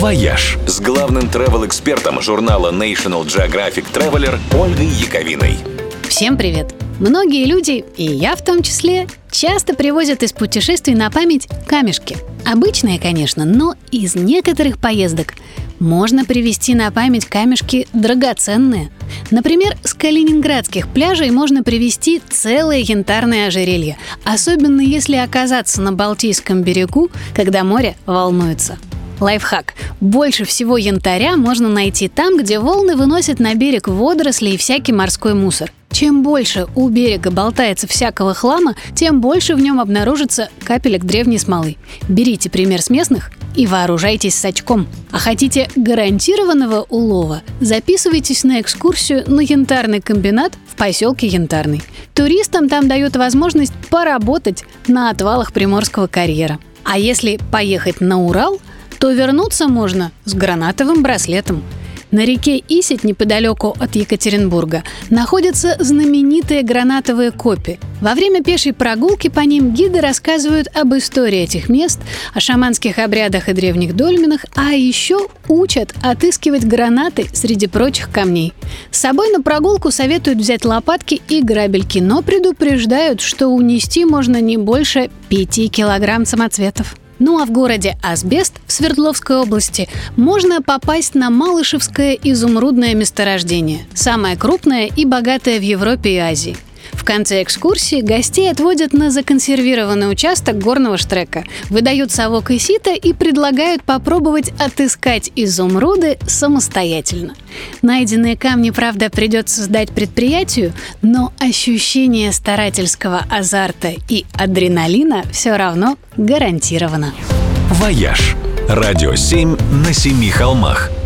«Вояж» с главным travel-экспертом журнала National Geographic Traveler Ольгой Яковиной. Всем привет! Многие люди, и я в том числе, часто привозят из путешествий на память камешки. Обычные, конечно, но из некоторых поездок можно привезти на память камешки драгоценные. Например, с калининградских пляжей можно привезти целое янтарное ожерелье, особенно если оказаться на Балтийском берегу, когда море волнуется. Лайфхак. Больше всего янтаря можно найти там, где волны выносят на берег водоросли и всякий морской мусор. Чем больше у берега болтается всякого хлама, тем больше в нем обнаружится капелек древней смолы. Берите пример с местных и вооружайтесь сачком. А хотите гарантированного улова? Записывайтесь на экскурсию на янтарный комбинат в поселке Янтарный. Туристам там дают возможность поработать на отвалах Приморского карьера. А если поехать на Урал, то вернуться можно с гранатовым браслетом – на реке Исить, неподалеку от Екатеринбурга, находятся знаменитые гранатовые копи. Во время пешей прогулки по ним гиды рассказывают об истории этих мест, о шаманских обрядах и древних дольменах, а еще учат отыскивать гранаты среди прочих камней. С собой на прогулку советуют взять лопатки и грабельки, но предупреждают, что унести можно не больше 5 килограмм самоцветов. Ну а в городе Асбест в Свердловской области можно попасть на Малышевское изумрудное месторождение, самое крупное и богатое в Европе и Азии – в конце экскурсии гостей отводят на законсервированный участок горного штрека, выдают совок и сито и предлагают попробовать отыскать изумруды самостоятельно. Найденные камни, правда, придется сдать предприятию, но ощущение старательского азарта и адреналина все равно гарантировано. «Вояж» – радио 7 на семи холмах –